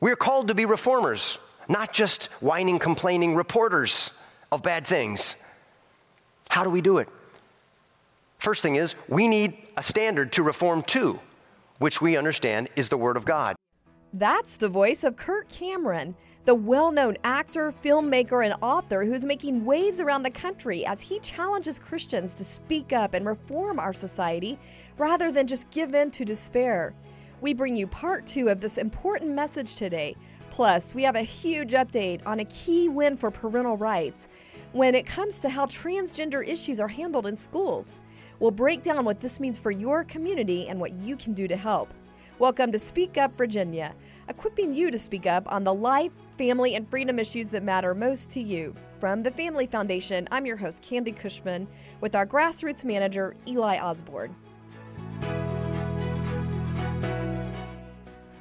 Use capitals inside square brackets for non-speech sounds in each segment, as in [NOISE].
We're called to be reformers, not just whining, complaining reporters of bad things. How do we do it? First thing is, we need a standard to reform to, which we understand is the Word of God. That's the voice of Kirk Cameron, the well known actor, filmmaker, and author who's making waves around the country as he challenges Christians to speak up and reform our society rather than just give in to despair. We bring you part two of this important message today. Plus, we have a huge update on a key win for parental rights when it comes to how transgender issues are handled in schools. We'll break down what this means for your community and what you can do to help. Welcome to Speak Up Virginia, equipping you to speak up on the life, family, and freedom issues that matter most to you. From the Family Foundation, I'm your host, Candi Cushman, with our grassroots manager, Eli Osborne.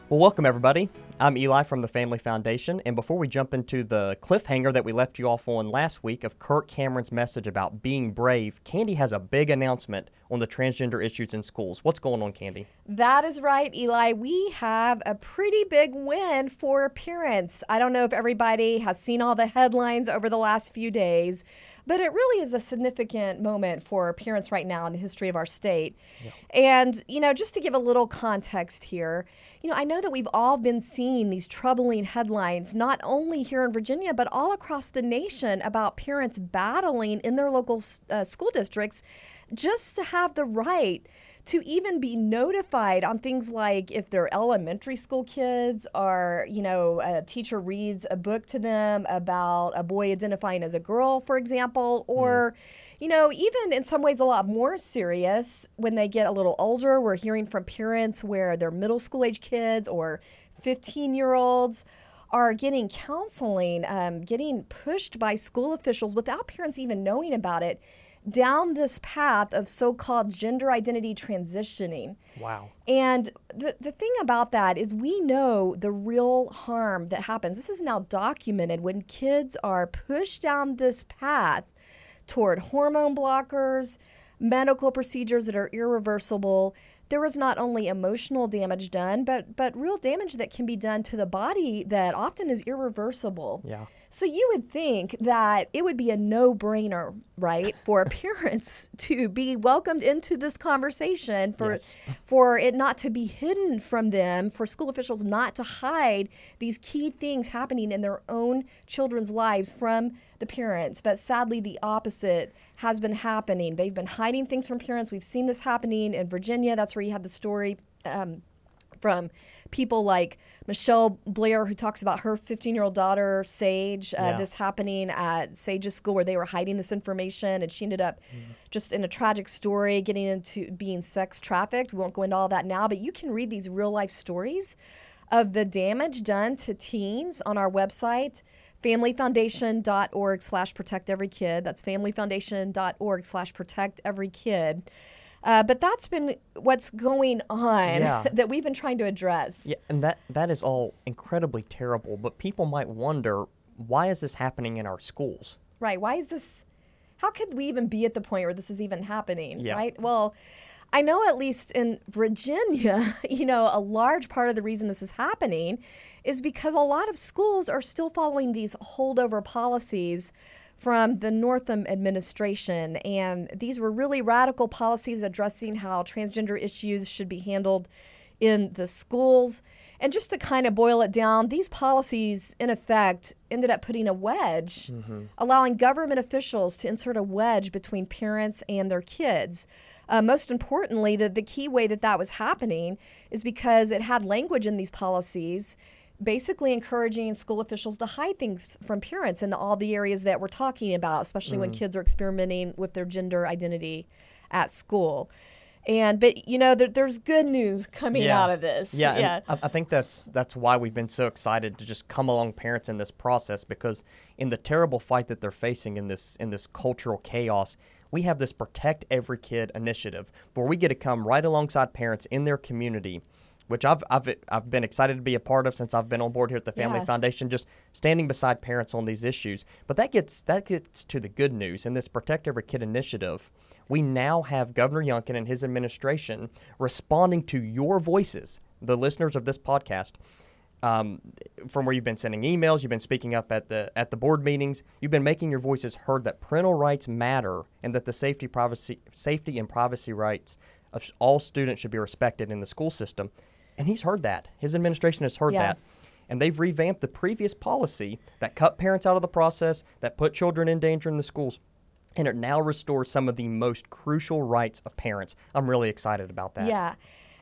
Well, welcome everybody. I'm Eli from the Family Foundation, and before we jump into the cliffhanger that we left you off on last week of Kirk Cameron's message about being brave, Candi has a big announcement on the transgender issues in schools. What's going on, Candi? That is right, Eli. We have a pretty big win for parents. I don't know if everybody has seen all the headlines over the last few days, but it really is a significant moment for parents right now in the history of our state. Yeah. And, you know, just to give a little context here, you know, I know that we've all been seeing these troubling headlines, not only here in Virginia, but all across the nation about parents battling in their local uh, school districts just to have the right to even be notified on things like if their elementary school kids are, you know, a teacher reads a book to them about a boy identifying as a girl, for example, or, mm. you know, even in some ways a lot more serious when they get a little older. We're hearing from parents where their middle school age kids or 15 year olds are getting counseling, um, getting pushed by school officials without parents even knowing about it down this path of so called gender identity transitioning. Wow. And the, the thing about that is, we know the real harm that happens. This is now documented when kids are pushed down this path toward hormone blockers, medical procedures that are irreversible. There is not only emotional damage done, but but real damage that can be done to the body that often is irreversible. Yeah. So you would think that it would be a no-brainer, right, for [LAUGHS] parents to be welcomed into this conversation for yes. for it not to be hidden from them, for school officials not to hide these key things happening in their own children's lives from the parents. But sadly the opposite has been happening. They've been hiding things from parents. We've seen this happening in Virginia. That's where you had the story um, from people like Michelle Blair, who talks about her 15 year old daughter, Sage, uh, yeah. this happening at Sage's school where they were hiding this information. And she ended up mm. just in a tragic story getting into being sex trafficked. We won't go into all that now, but you can read these real life stories of the damage done to teens on our website familyfoundation.org slash protect every kid that's familyfoundation.org slash protect every kid uh, but that's been what's going on yeah. [LAUGHS] that we've been trying to address. Yeah, and that that is all incredibly terrible. But people might wonder why is this happening in our schools? Right. Why is this? How could we even be at the point where this is even happening? Yeah. Right. Well. I know at least in Virginia, [LAUGHS] you know, a large part of the reason this is happening is because a lot of schools are still following these holdover policies from the Northam administration. And these were really radical policies addressing how transgender issues should be handled in the schools. And just to kind of boil it down, these policies, in effect, ended up putting a wedge, mm-hmm. allowing government officials to insert a wedge between parents and their kids. Uh, most importantly, the, the key way that that was happening is because it had language in these policies basically encouraging school officials to hide things from parents in all the areas that we're talking about, especially mm. when kids are experimenting with their gender identity at school. And but you know there, there's good news coming yeah. out of this. Yeah, yeah. I, I think that's that's why we've been so excited to just come along parents in this process because in the terrible fight that they're facing in this in this cultural chaos, we have this protect every kid initiative where we get to come right alongside parents in their community which I've, I've I've been excited to be a part of since I've been on board here at the Family yeah. Foundation, just standing beside parents on these issues. But that gets that gets to the good news in this Protect Every Kid initiative. We now have Governor Youngkin and his administration responding to your voices, the listeners of this podcast, um, from where you've been sending emails, you've been speaking up at the at the board meetings, you've been making your voices heard that parental rights matter and that the safety privacy safety and privacy rights of all students should be respected in the school system. And he's heard that. His administration has heard Yeah. that. And they've revamped the previous policy that cut parents out of the process, that put children in danger in the schools, and it now restores some of the most crucial rights of parents. I'm really excited about that. Yeah.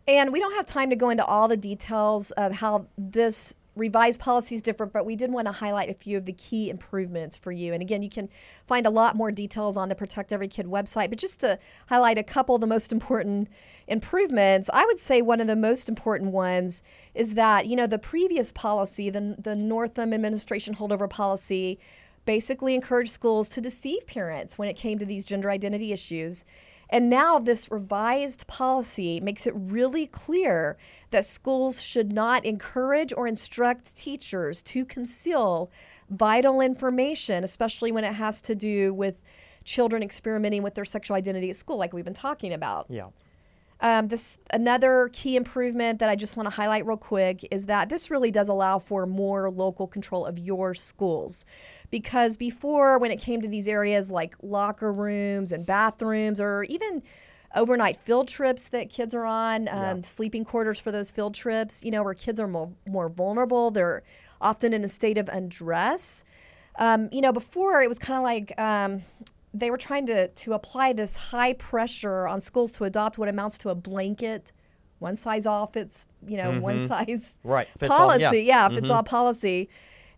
And we don't have time to go into all the details of how this revised policy is different, but we did want to highlight a few of the key improvements for you. And again, you can find a lot more details on the Protect Every Kid website, but just to highlight a couple of the most [LAUGHS] important improvements, I would say one of the most important ones is that, you know, the previous policy, the, the Northam administration holdover policy, basically encouraged schools to deceive parents when it came to these gender identity issues. And now this revised policy makes it really clear that schools should not encourage or instruct teachers to conceal vital information, especially when it has to do with children experimenting with their sexual identity at school, like we've been talking about. Yeah. Um, this another key improvement that I just want to highlight real quick is that this really does allow for more local control of your schools, because before when it came to these areas like locker rooms and bathrooms or even overnight field trips that kids are on, um, sleeping quarters for those field trips, you know, where kids are more more vulnerable, they're often in a state of undress. Um, you know, before it was kind of like um, they were trying to to apply this high pressure on schools to adopt what amounts to a blanket, one size all fits, you know, one mm-hmm. size Right, fits all, yeah. policy. yeah, fits mm-hmm. all policy.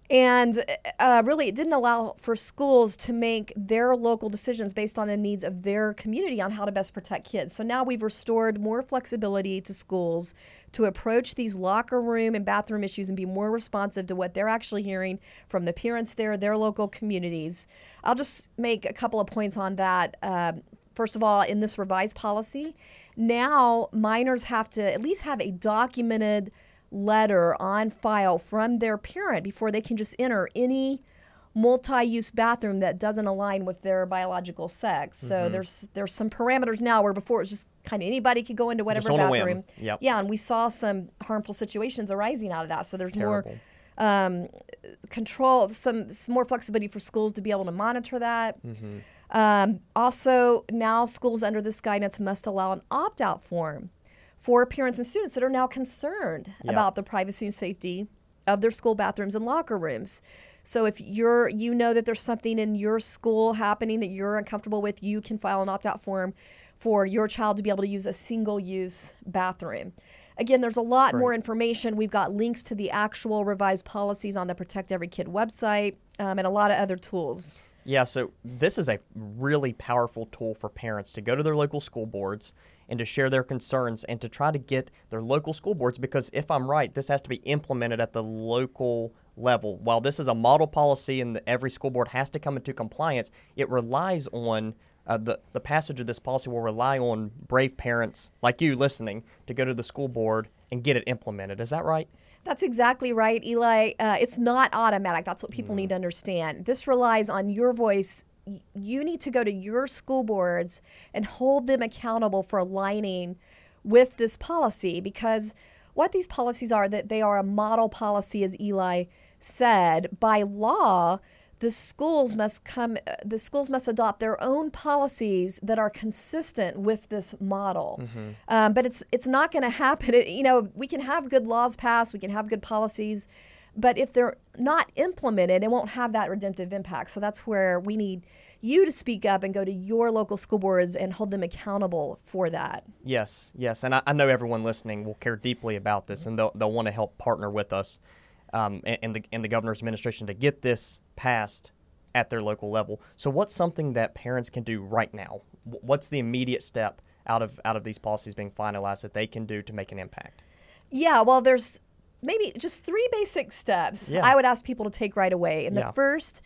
And uh, really, it didn't allow for schools to make their local decisions based on the needs of their community on how to best protect kids. So now we've restored more flexibility to schools to approach these locker room and bathroom issues and be more responsive to what they're actually hearing from the parents there, their local communities. I'll just make a couple of points on that. Um, first of all, in this revised policy, now minors have to at least have a documented letter on file from their parent before they can just enter any multi-use bathroom that doesn't align with their biological sex. So Mm-hmm. there's there's some parameters now where before it was just kind of anybody could go into whatever on a whim. bathroom. Yep. Yeah, and we saw some harmful situations arising out of that. So there's Terrible. more um, control, some, some more flexibility for schools to be able to monitor that. Mm-hmm. Um, also, now schools under this guidance must allow an opt out form for parents and students that are now concerned Yeah. about the privacy and safety of their school bathrooms and locker rooms. So if you're you know that there's something in your school happening that you're uncomfortable with, you can file an opt-out form for your child to be able to use a single-use bathroom. Again, there's a lot more information. We've got links to the actual revised policies on the Protect Every Kid website um, and a lot of other tools. Yeah, so this is a really powerful tool for parents to go to their local school boards and to share their concerns and to try to get their local school boards because if I'm right, this has to be implemented at the local level. While this is a model policy and the, every school board has to come into compliance, it relies on uh, the, the passage of this policy will rely on brave parents like you listening to go to the school board and get it implemented. Is that right? That's exactly right, Eli. Uh, it's not automatic. That's what people need to understand. This relies on your voice. You need to go to your school boards and hold them accountable for aligning with this policy because what these policies are that they are a model policy as Eli said. By law the schools must come the schools must adopt their own policies that are consistent with this model. Um, but it's it's not going to happen. It- [LAUGHS] you know we can have good laws passed we can have good policies but if they're not implemented it won't have that redemptive impact so that's where we need you to speak up and go to your local school boards and hold them accountable for that Yes, yes, and I, I know everyone listening will care deeply about this, and they'll they'll want to help partner with us, um, and, and the and the governor's administration to get this passed at their local level. So, what's something that parents can do right now? What's the immediate step out of out of these policies being finalized that they can do to make an impact? Yeah, well, there's maybe just three basic steps Yeah. I would ask people to take right away. And Yeah. the first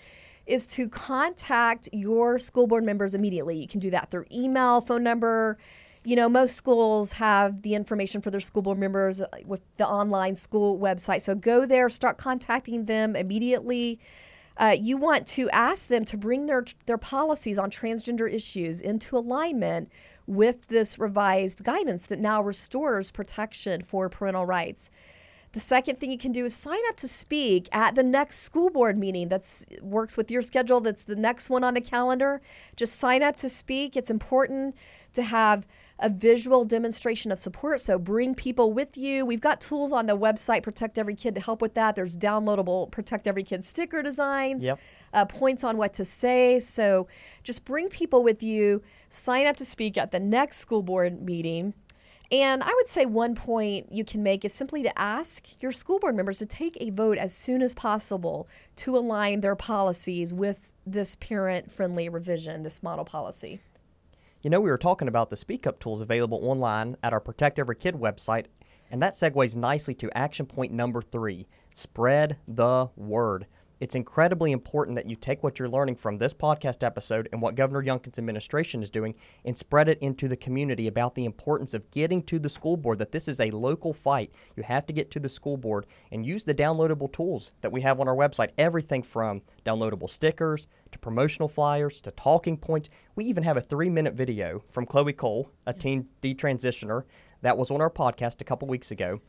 is to contact your school board members immediately. You can do that through email, phone number. You know, most schools have the information for their school board members uh, with the online school website. So go there, start contacting them immediately. Uh, you want to ask them to bring their their policies on transgender issues into alignment with this revised guidance that now restores protection for parental rights. The second thing you can do is sign up to speak at the next school board meeting that's works with your schedule. That's the next one on the calendar. Just sign up to speak. It's important to have a visual demonstration of support. So bring people with you. We've got tools on the website, Protect Every Kid, to help with that. There's downloadable Protect Every Kid sticker designs, Yep. uh, points on what to say. So just bring people with you. Sign up to speak at the next school board meeting. And I would say one point you can make is simply to ask your school board members to take a vote as soon as possible to align their policies with this parent friendly revision, this model policy. You know, we were talking about the Speak Up tools available online at our Protect Every Kid website, and that segues nicely to action point number three spread the word. It's incredibly important that you take what you're learning from this podcast episode and what Governor Youngkin's administration is doing and spread it into the community about the importance of getting to the school board, that this is a local fight. You have to get to the school board and use the downloadable tools that we have on our website. Everything from downloadable stickers to promotional flyers to talking points. We even have a three minute video from Chloe Cole, a teen detransitioner, that was on our podcast a couple weeks ago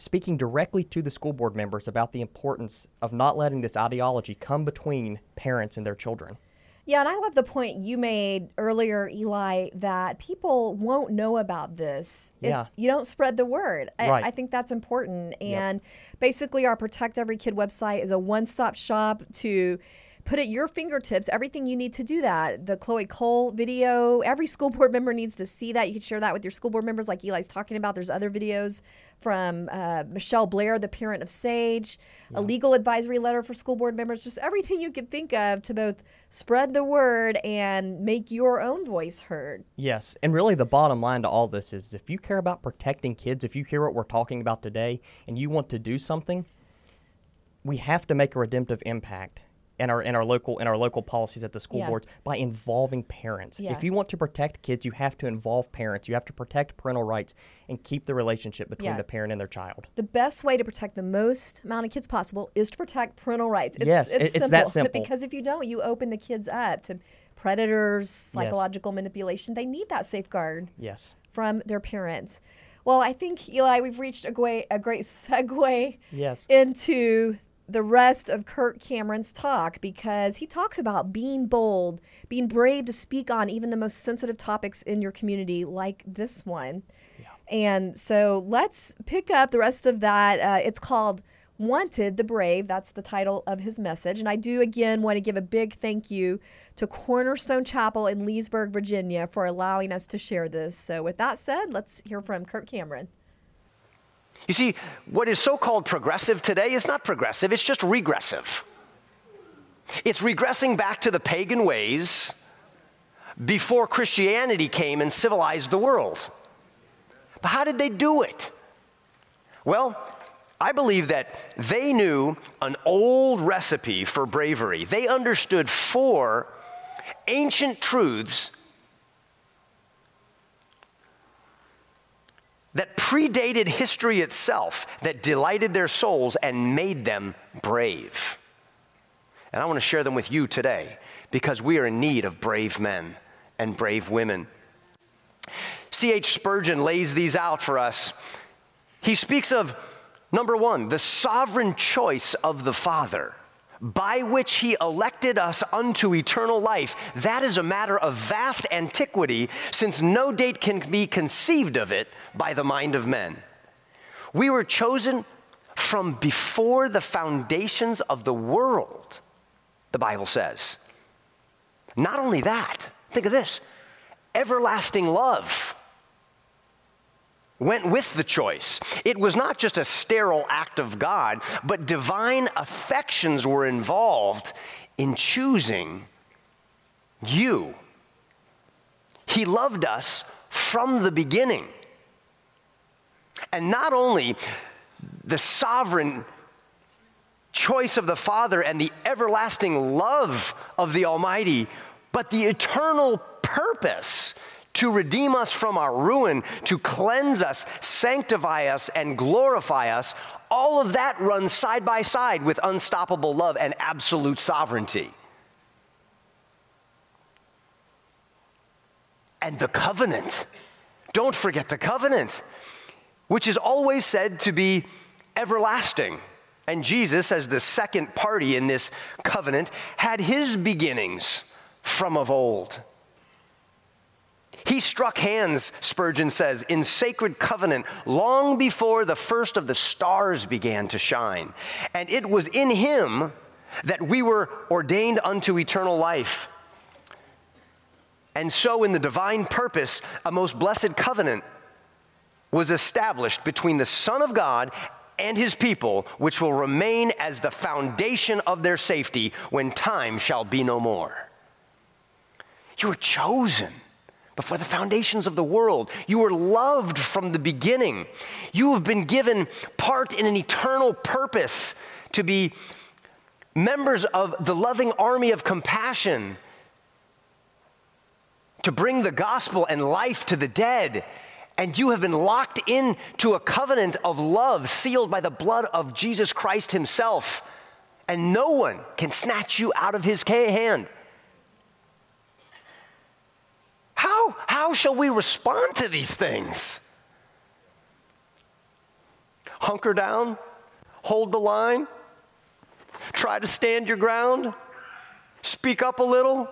speaking directly to the school board members about the importance of not letting this ideology come between parents and their children. Yeah, and I love the point you made earlier, Eli, that people won't know about this if Yeah. you don't spread the word. I, Right. I think that's important. And basically, our Protect Every Kid website is a one stop shop to put at your fingertips everything you need to do that. The Chloe Cole video, every school board member needs to see that. You can share that with your school board members, like Eli's talking about. There's other videos from uh, Michelle Blair, the parent of Sage, a legal advisory letter for school board members, just everything you could think of to both spread the word and make your own voice heard. Yes, and really the bottom line to all this is if you care about protecting kids, if you hear what we're talking about today and you want to do something, we have to make a redemptive impact in our in our local in our local policies at the school Yeah. boards by involving parents. Yeah. If you want to protect kids, you have to involve parents. You have to protect parental rights and keep the relationship between Yeah. the parent and their child. The best way to protect the most amount of kids possible is to protect parental rights. It's, Yes, it- it's that simple. Because if you don't, you open the kids up to predators, psychological manipulation. They need that safeguard. Yes. from their parents. Well, I think Eli, we've reached a great a great [LAUGHS] segue Yes. into the rest of Kirk Cameron's talk because he talks about being bold, being brave to speak on even the most sensitive topics in your community, like this one. And so let's pick up the rest of that. Uh, it's called Wanted the Brave. That's the title of his message. And I do again want to give a big thank you to Cornerstone Chapel in Leesburg, Virginia for allowing us to share this. So, with that said, let's hear from Kirk Cameron. You see, what is so called progressive today is not progressive, it's just regressive. It's regressing back to the pagan ways before Christianity came and civilized the world. But how did they do it? Well, I believe that they knew an old recipe for bravery. They understood four ancient truths that predated history itself, that delighted their souls and made them brave. And I want to share them with you today because we are in need of brave men and brave women. C.H. Spurgeon lays these out for us. He speaks of number one, the sovereign choice of the Father by which he elected us unto eternal life. That is a matter of vast antiquity, since no date can be conceived of it by the mind of men. We were chosen from before the foundations of the world, the Bible says. Not only that, think of this everlasting love went with the choice. It was not just a sterile act of God, but divine affections were involved in choosing you. He loved us from the beginning. And not only the sovereign choice of the Father and the everlasting love of the Almighty, but the eternal purpose to redeem us from our ruin, to cleanse us, sanctify us, and glorify us, all of that runs side by side with unstoppable love and absolute sovereignty. And the covenant. Don't forget the covenant, which is always said to be everlasting. And Jesus, as the second party in this covenant, had his beginnings from of old. He struck hands, Spurgeon says, in sacred covenant long before the first of the stars began to shine. And it was in him that we were ordained unto eternal life. And so, in the divine purpose, a most blessed covenant was established between the Son of God and his people, which will remain as the foundation of their safety when time shall be no more. You are chosen before the foundations of the world. You were loved from the beginning. You have been given part in an eternal purpose to be members of the loving army of compassion, to bring the gospel and life to the dead and you have been locked into a covenant of love sealed by the blood of Jesus Christ Himself. And no one can snatch you out of His hand. How, how shall we respond to these things? Hunker down, hold the line, try to stand your ground, speak up a little,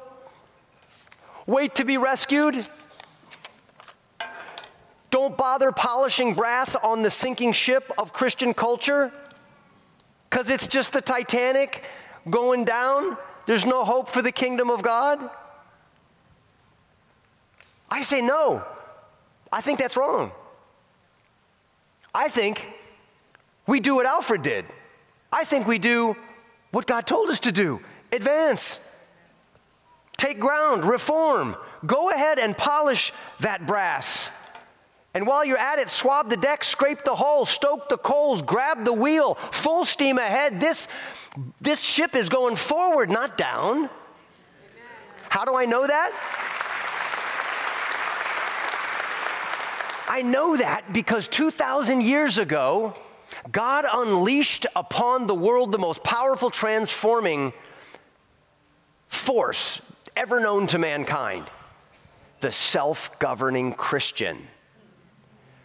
wait to be rescued. Don't bother polishing brass on the sinking ship of Christian culture because it's just the Titanic going down. There's no hope for the kingdom of God. I say no. I think that's wrong. I think we do what Alfred did. I think we do what God told us to do advance, take ground, reform. Go ahead and polish that brass. And while you're at it, swab the deck, scrape the hull, stoke the coals, grab the wheel, full steam ahead. This, this ship is going forward, not down. How do I know that? I know that because 2,000 years ago, God unleashed upon the world the most powerful transforming force ever known to mankind the self governing Christian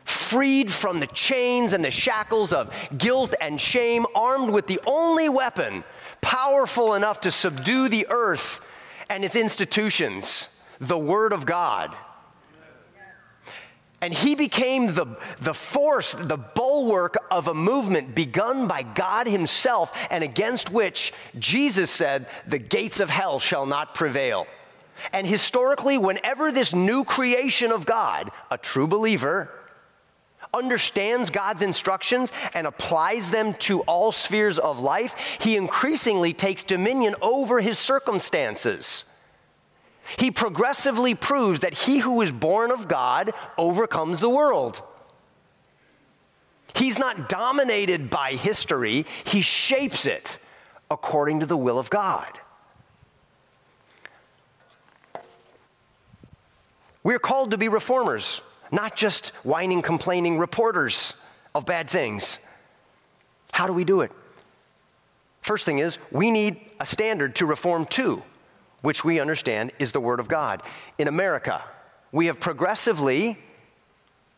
freed from the chains and the shackles of guilt and shame, armed with the only weapon powerful enough to subdue the earth and its institutions, the Word of God. And he became the, the force, the bulwark of a movement begun by God Himself, and against which Jesus said, The gates of hell shall not prevail. And historically, whenever this new creation of God, a true believer, understands God's instructions and applies them to all spheres of life, he increasingly takes dominion over his circumstances. He progressively proves that he who is born of God overcomes the world. He's not dominated by history, he shapes it according to the will of God. We're called to be reformers not just whining, complaining reporters of bad things. How do we do it? First thing is, we need a standard to reform to, which we understand is the Word of God. In America, we have progressively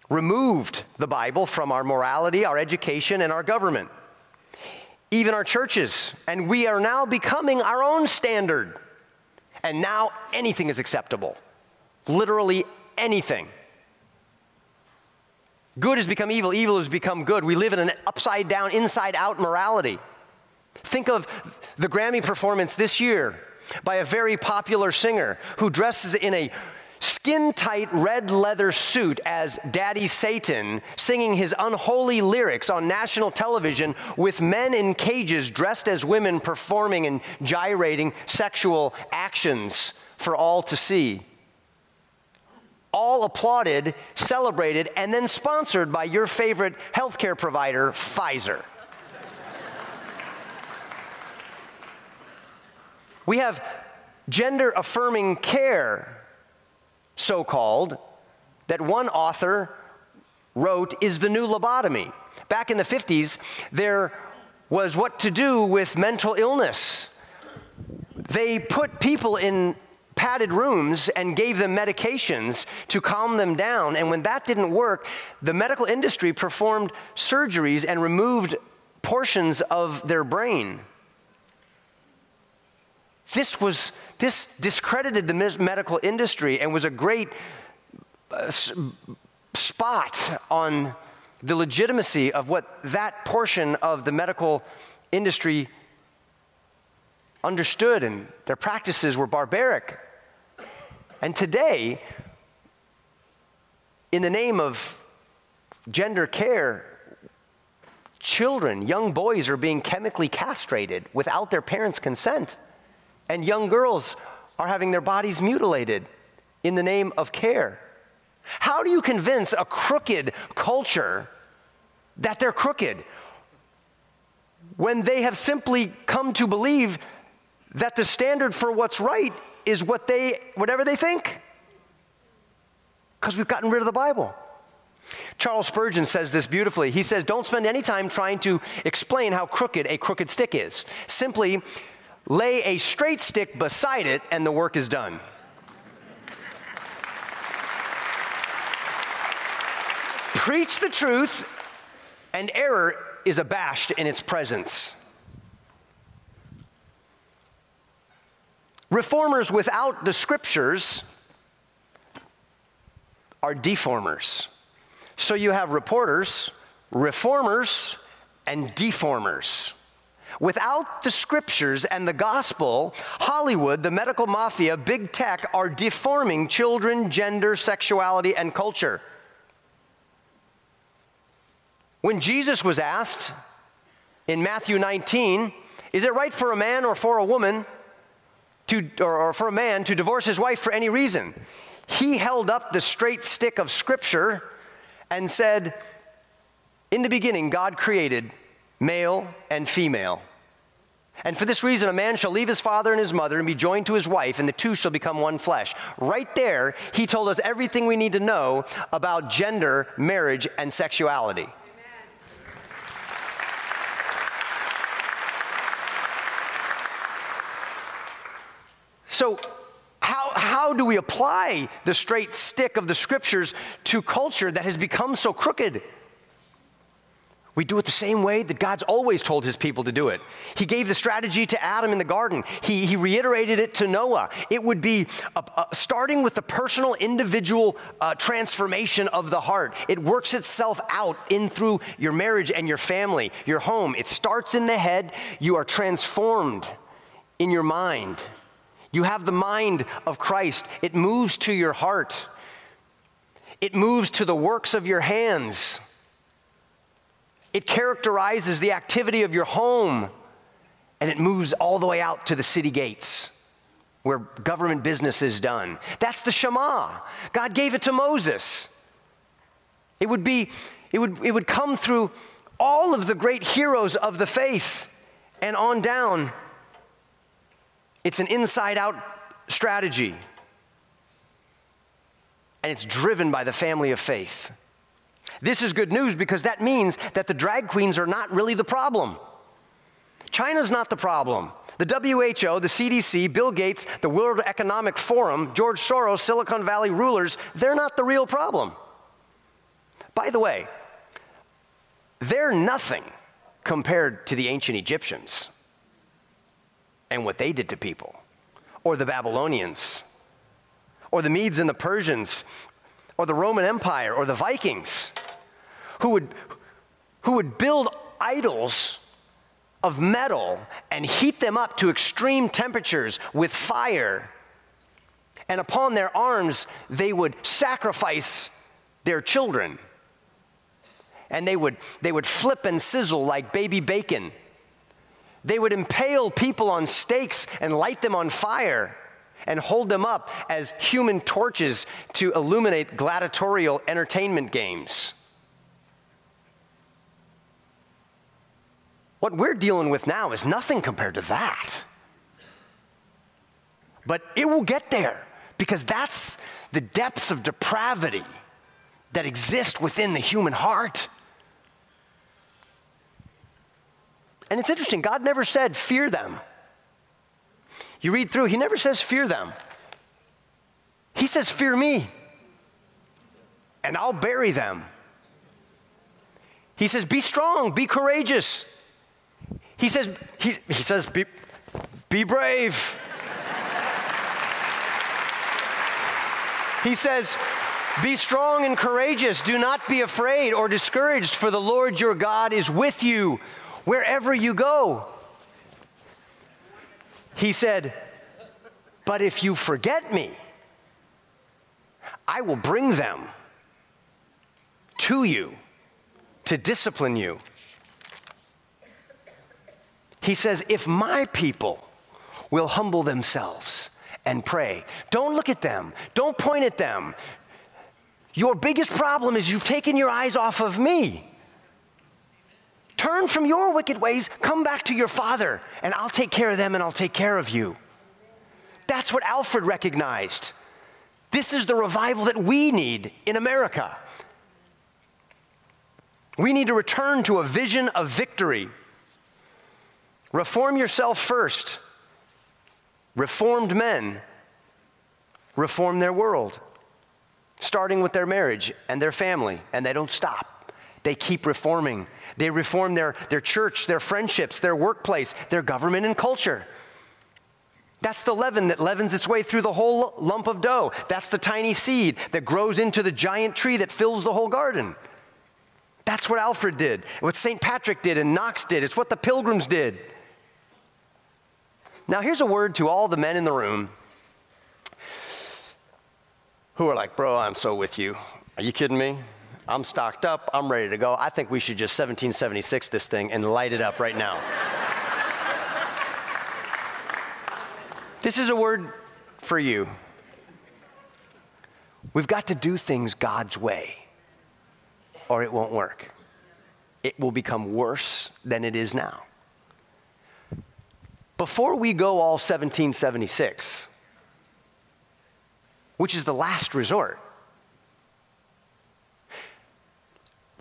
removed the Bible from our morality, our education, and our government, even our churches. And we are now becoming our own standard. And now anything is acceptable. Literally anything. Good has become evil, evil has become good. We live in an upside down, inside out morality. Think of the Grammy performance this year by a very popular singer who dresses in a skin tight red leather suit as Daddy Satan, singing his unholy lyrics on national television with men in cages dressed as women performing and gyrating sexual actions for all to see all applauded, celebrated, and then sponsored by your favorite healthcare provider, Pfizer. We have gender affirming care, so called, that one author wrote is the new lobotomy. Back in the 50s, there was what to do with mental illness. They put people in padded rooms and gave them medications to calm them down. And when that didn't work, the medical industry performed surgeries and removed portions of their brain. This was this discredited the medical industry and was a great uh, spot on the legitimacy of what that portion of the medical industry understood and their practices were barbaric. And today, in the name of gender care, children, young boys are being chemically castrated without their parents' consent. And young girls are having their bodies mutilated in the name of care. How do you convince a crooked culture that they're crooked when they have simply come to believe that the standard for what's right is what they whatever they think? Because we've gotten rid of the Bible. Charles Spurgeon says this beautifully. He says, Don't spend any time trying to explain how crooked a crooked stick is. Simply lay a straight stick beside it, and the work is done. Preach the truth, and error is abashed in its presence. Reformers without the scriptures are deformers. So you have reporters, reformers, and deformers. Without the scriptures and the gospel, Hollywood, the medical mafia, big tech are deforming children, gender, sexuality, and culture. When Jesus was asked in Matthew 19, is it right for a man or for a woman to, or, or for a man to divorce his wife for any reason? He held up the straight stick of scripture and said, In the beginning, God created male and female. And for this reason, a man shall leave his father and his mother and be joined to his wife, and the two shall become one flesh. Right there, he told us everything we need to know about gender, marriage, and sexuality. So, how, how do we apply the straight stick of the scriptures to culture that has become so crooked? We do it the same way that God's always told his people to do it. He gave the strategy to Adam in the garden, he, he reiterated it to Noah. It would be a, a, starting with the personal, individual uh, transformation of the heart. It works itself out in through your marriage and your family, your home. It starts in the head, you are transformed in your mind. You have the mind of Christ, it moves to your heart, it moves to the works of your hands. It characterizes the activity of your home, and it moves all the way out to the city gates where government business is done. That's the Shema. God gave it to Moses. It would be, it would, it would come through all of the great heroes of the faith and on down. It's an inside out strategy. And it's driven by the family of faith. This is good news because that means that the drag queens are not really the problem. China's not the problem. The WHO, the CDC, Bill Gates, the World Economic Forum, George Soros, Silicon Valley rulers, they're not the real problem. By the way, they're nothing compared to the ancient Egyptians and what they did to people, or the Babylonians, or the Medes and the Persians, or the Roman Empire, or the Vikings who would, who would build idols of metal and heat them up to extreme temperatures with fire. And upon their arms, they would sacrifice their children. And they would, they would flip and sizzle like baby bacon. They would impale people on stakes and light them on fire and hold them up as human torches to illuminate gladiatorial entertainment games. What we're dealing with now is nothing compared to that. But it will get there because that's the depths of depravity that exist within the human heart. And it's interesting, God never said, fear them. You read through, He never says, fear them. He says, fear me, and I'll bury them. He says, be strong, be courageous, He says, he, he says, be, be brave. he says, be strong and courageous. Do not be afraid or discouraged, for the Lord your God is with you wherever you go. He said, But if you forget me, I will bring them to you to discipline you. He says, If my people will humble themselves and pray, don't look at them, don't point at them. Your biggest problem is you've taken your eyes off of me. Turn from your wicked ways, come back to your father, and I'll take care of them and I'll take care of you. That's what Alfred recognized. This is the revival that we need in America. We need to return to a vision of victory. Reform yourself first. Reformed men reform their world, starting with their marriage and their family, and they don't stop. They keep reforming. They reform their, their church, their friendships, their workplace, their government and culture. That's the leaven that leavens its way through the whole lump of dough. That's the tiny seed that grows into the giant tree that fills the whole garden. That's what Alfred did, what St. Patrick did, and Knox did. It's what the pilgrims did. Now, here's a word to all the men in the room who are like, Bro, I'm so with you. Are you kidding me? I'm stocked up. I'm ready to go. I think we should just 1776 this thing and light it up right now. this is a word for you. We've got to do things God's way, or it won't work. It will become worse than it is now. Before we go all 1776, which is the last resort,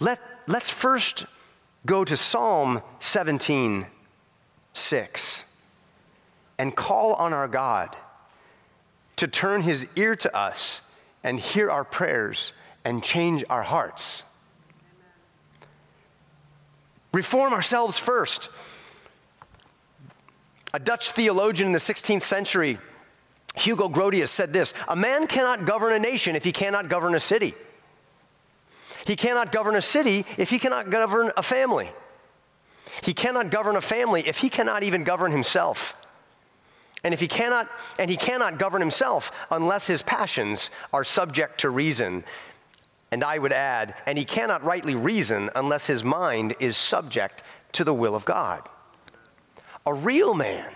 let, let's first go to Psalm 17 6 and call on our God to turn his ear to us and hear our prayers and change our hearts. Reform ourselves first. A Dutch theologian in the 16th century, Hugo Grotius, said this A man cannot govern a nation if he cannot govern a city. He cannot govern a city if he cannot govern a family. He cannot govern a family if he cannot even govern himself. And if he cannot, and he cannot govern himself unless his passions are subject to reason. And I would add, and he cannot rightly reason unless his mind is subject to the will of God. A real man,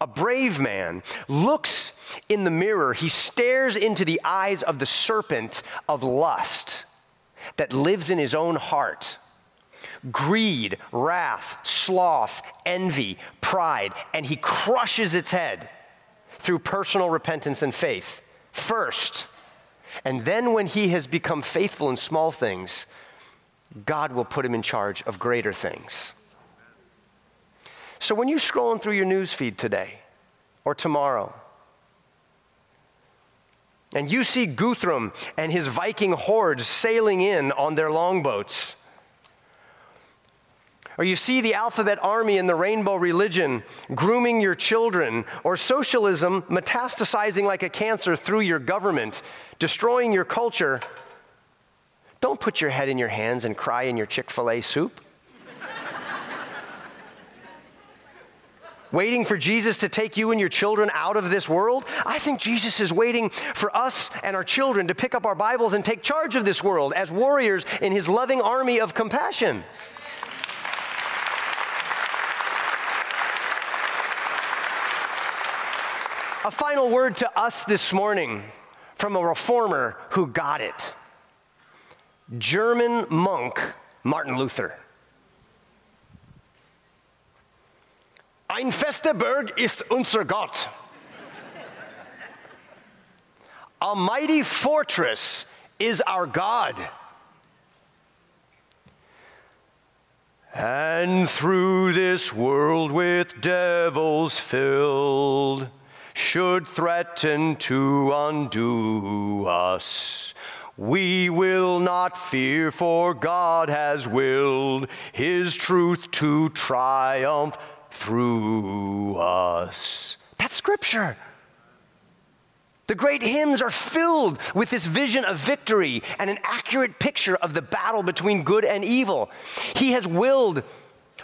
a brave man, looks in the mirror. He stares into the eyes of the serpent of lust that lives in his own heart greed, wrath, sloth, envy, pride, and he crushes its head through personal repentance and faith first. And then, when he has become faithful in small things, God will put him in charge of greater things. So when you're scrolling through your news feed today or tomorrow, and you see Guthrum and his Viking hordes sailing in on their longboats, or you see the alphabet army and the rainbow religion grooming your children, or socialism metastasizing like a cancer through your government, destroying your culture, don't put your head in your hands and cry in your Chick fil A soup. Waiting for Jesus to take you and your children out of this world. I think Jesus is waiting for us and our children to pick up our Bibles and take charge of this world as warriors in his loving army of compassion. A final word to us this morning from a reformer who got it German monk Martin Luther. Ein fester Burg ist unser Gott. A mighty fortress is our God. And through this world with devils filled, should threaten to undo us, We will not fear, for God has willed His truth to triumph through us. That's scripture. The great hymns are filled with this vision of victory and an accurate picture of the battle between good and evil. He has willed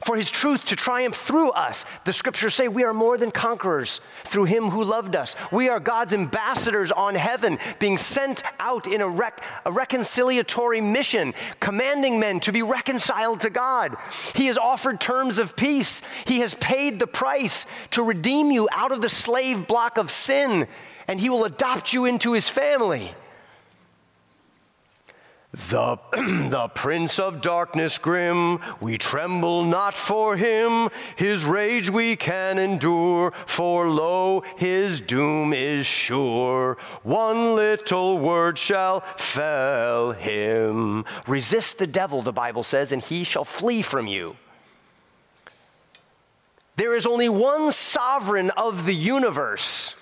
for his truth to triumph through us. The scriptures say we are more than conquerors through him who loved us. We are God's ambassadors on heaven, being sent out in a, rec- a, reconciliatory mission, commanding men to be reconciled to God. He has offered terms of peace. He has paid the price to redeem you out of the slave block of sin, and he will adopt you into his family. The, [CLEARS THROAT] the prince of darkness grim, we tremble not for him. His rage we can endure, for lo, his doom is sure. One little word shall fell him. Resist the devil, the Bible says, and he shall flee from you. There is only one sovereign of the universe,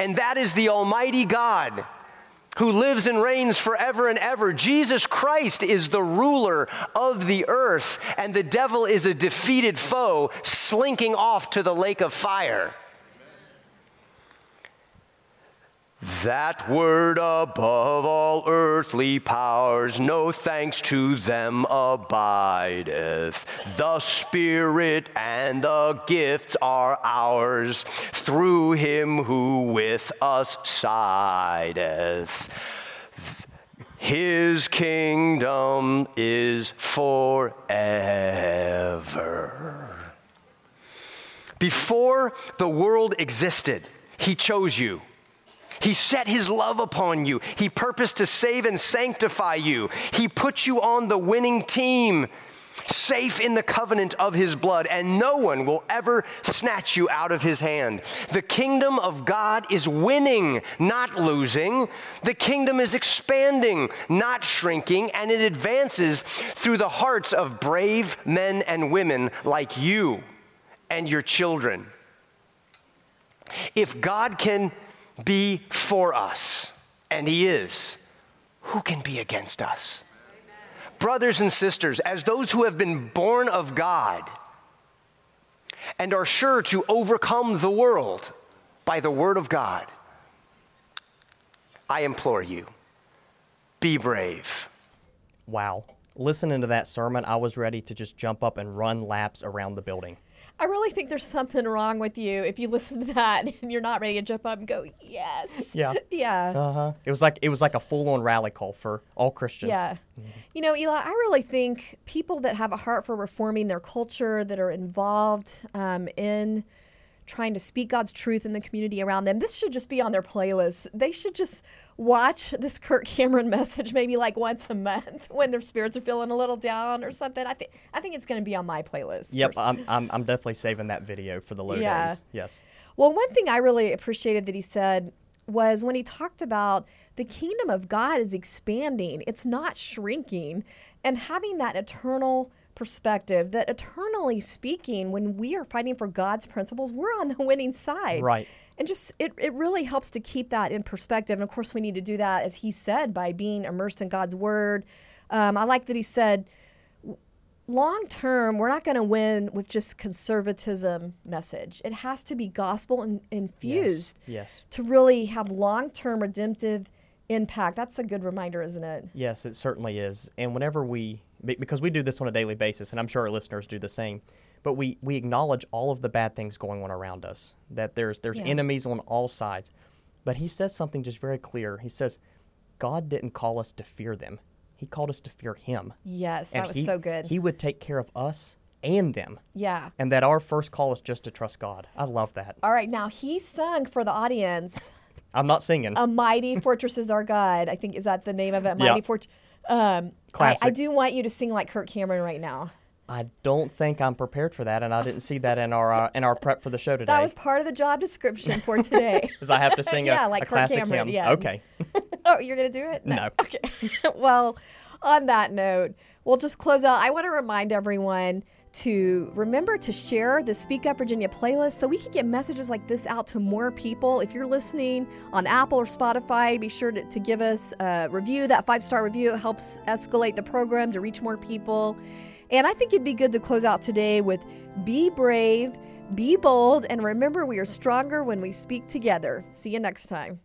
and that is the Almighty God who lives and reigns forever and ever. Jesus Christ is the ruler of the earth, and the devil is a defeated foe slinking off to the lake of fire. That word above all earthly powers, no thanks to them abideth. The Spirit and the gifts are ours through him who with us sideth. His kingdom is forever. Before the world existed, he chose you. He set his love upon you. He purposed to save and sanctify you. He put you on the winning team, safe in the covenant of his blood, and no one will ever snatch you out of his hand. The kingdom of God is winning, not losing. The kingdom is expanding, not shrinking, and it advances through the hearts of brave men and women like you and your children. If God can be for us, and He is, who can be against us? Amen. Brothers and sisters, as those who have been born of God and are sure to overcome the world by the Word of God, I implore you be brave. Wow. Listening to that sermon, I was ready to just jump up and run laps around the building. I really think there's something wrong with you if you listen to that [LAUGHS] and you're not ready to jump up and go, yes. Yeah. [LAUGHS] yeah. Uh huh. It was like it was like a full on rally call for all Christians. Yeah. Mm-hmm. You know, Ely, I really think people that have a heart for reforming their culture, that are involved um, in trying to speak God's truth in the community around them, this should just be on their playlist. They should just watch [LAUGHS] this Kirk Cameron message maybe like once a month [LAUGHS] when their spirits are feeling a little down or something. I think I think it's going to be on my playlist. Yep, I'm, I'm, I'm definitely saving that video for the low yeah. days. Yes. Well, one thing I really appreciated that he said was when he talked about the kingdom of God is expanding, it's not shrinking, and having that eternal perspective that eternally speaking, when we are fighting for God's principles, we're on the winning side. Right. And just it, it really helps to keep that in perspective. And of course, we need to do that, as he said, by being immersed in God's word. Um, I like that he said, long term, we're not going to win with just conservatism message. It has to be gospel in, infused yes. yes. to really have long term redemptive impact. That's a good reminder, isn't it? Yes, it certainly is. And whenever we because we do this on a daily basis, and I'm sure our listeners do the same. But we, we acknowledge all of the bad things going on around us, that there's, there's yeah. enemies on all sides. But he says something just very clear. He says, God didn't call us to fear them, He called us to fear Him. Yes, and that was he, so good. He would take care of us and them. Yeah. And that our first call is just to trust God. I love that. All right, now he sung for the audience. I'm not singing. A mighty fortress is our God. I think is that the name of it. Mighty fortress. Um, Classic. I, I, do want you to sing like Kirk Cameron right now. I don't think I'm prepared for that, and I didn't see that in our uh, in our prep for the show today. That was part of the job description for today. [LAUGHS] Because I have to sing a, [LAUGHS] yeah, like a classic Cameron, hymn. Yeah. Okay. [LAUGHS] oh, you're gonna do it? No. no. Okay. well, on that note, we'll just close out. I want to remind everyone to remember to share the Speak Up Virginia playlist so we can get messages like this out to more people. If you're listening on Apple or Spotify, be sure to, to give us a review, that five star review. It helps escalate the program to reach more people. And I think it'd be good to close out today with Be brave, be bold, and remember we are stronger when we speak together. See you next time.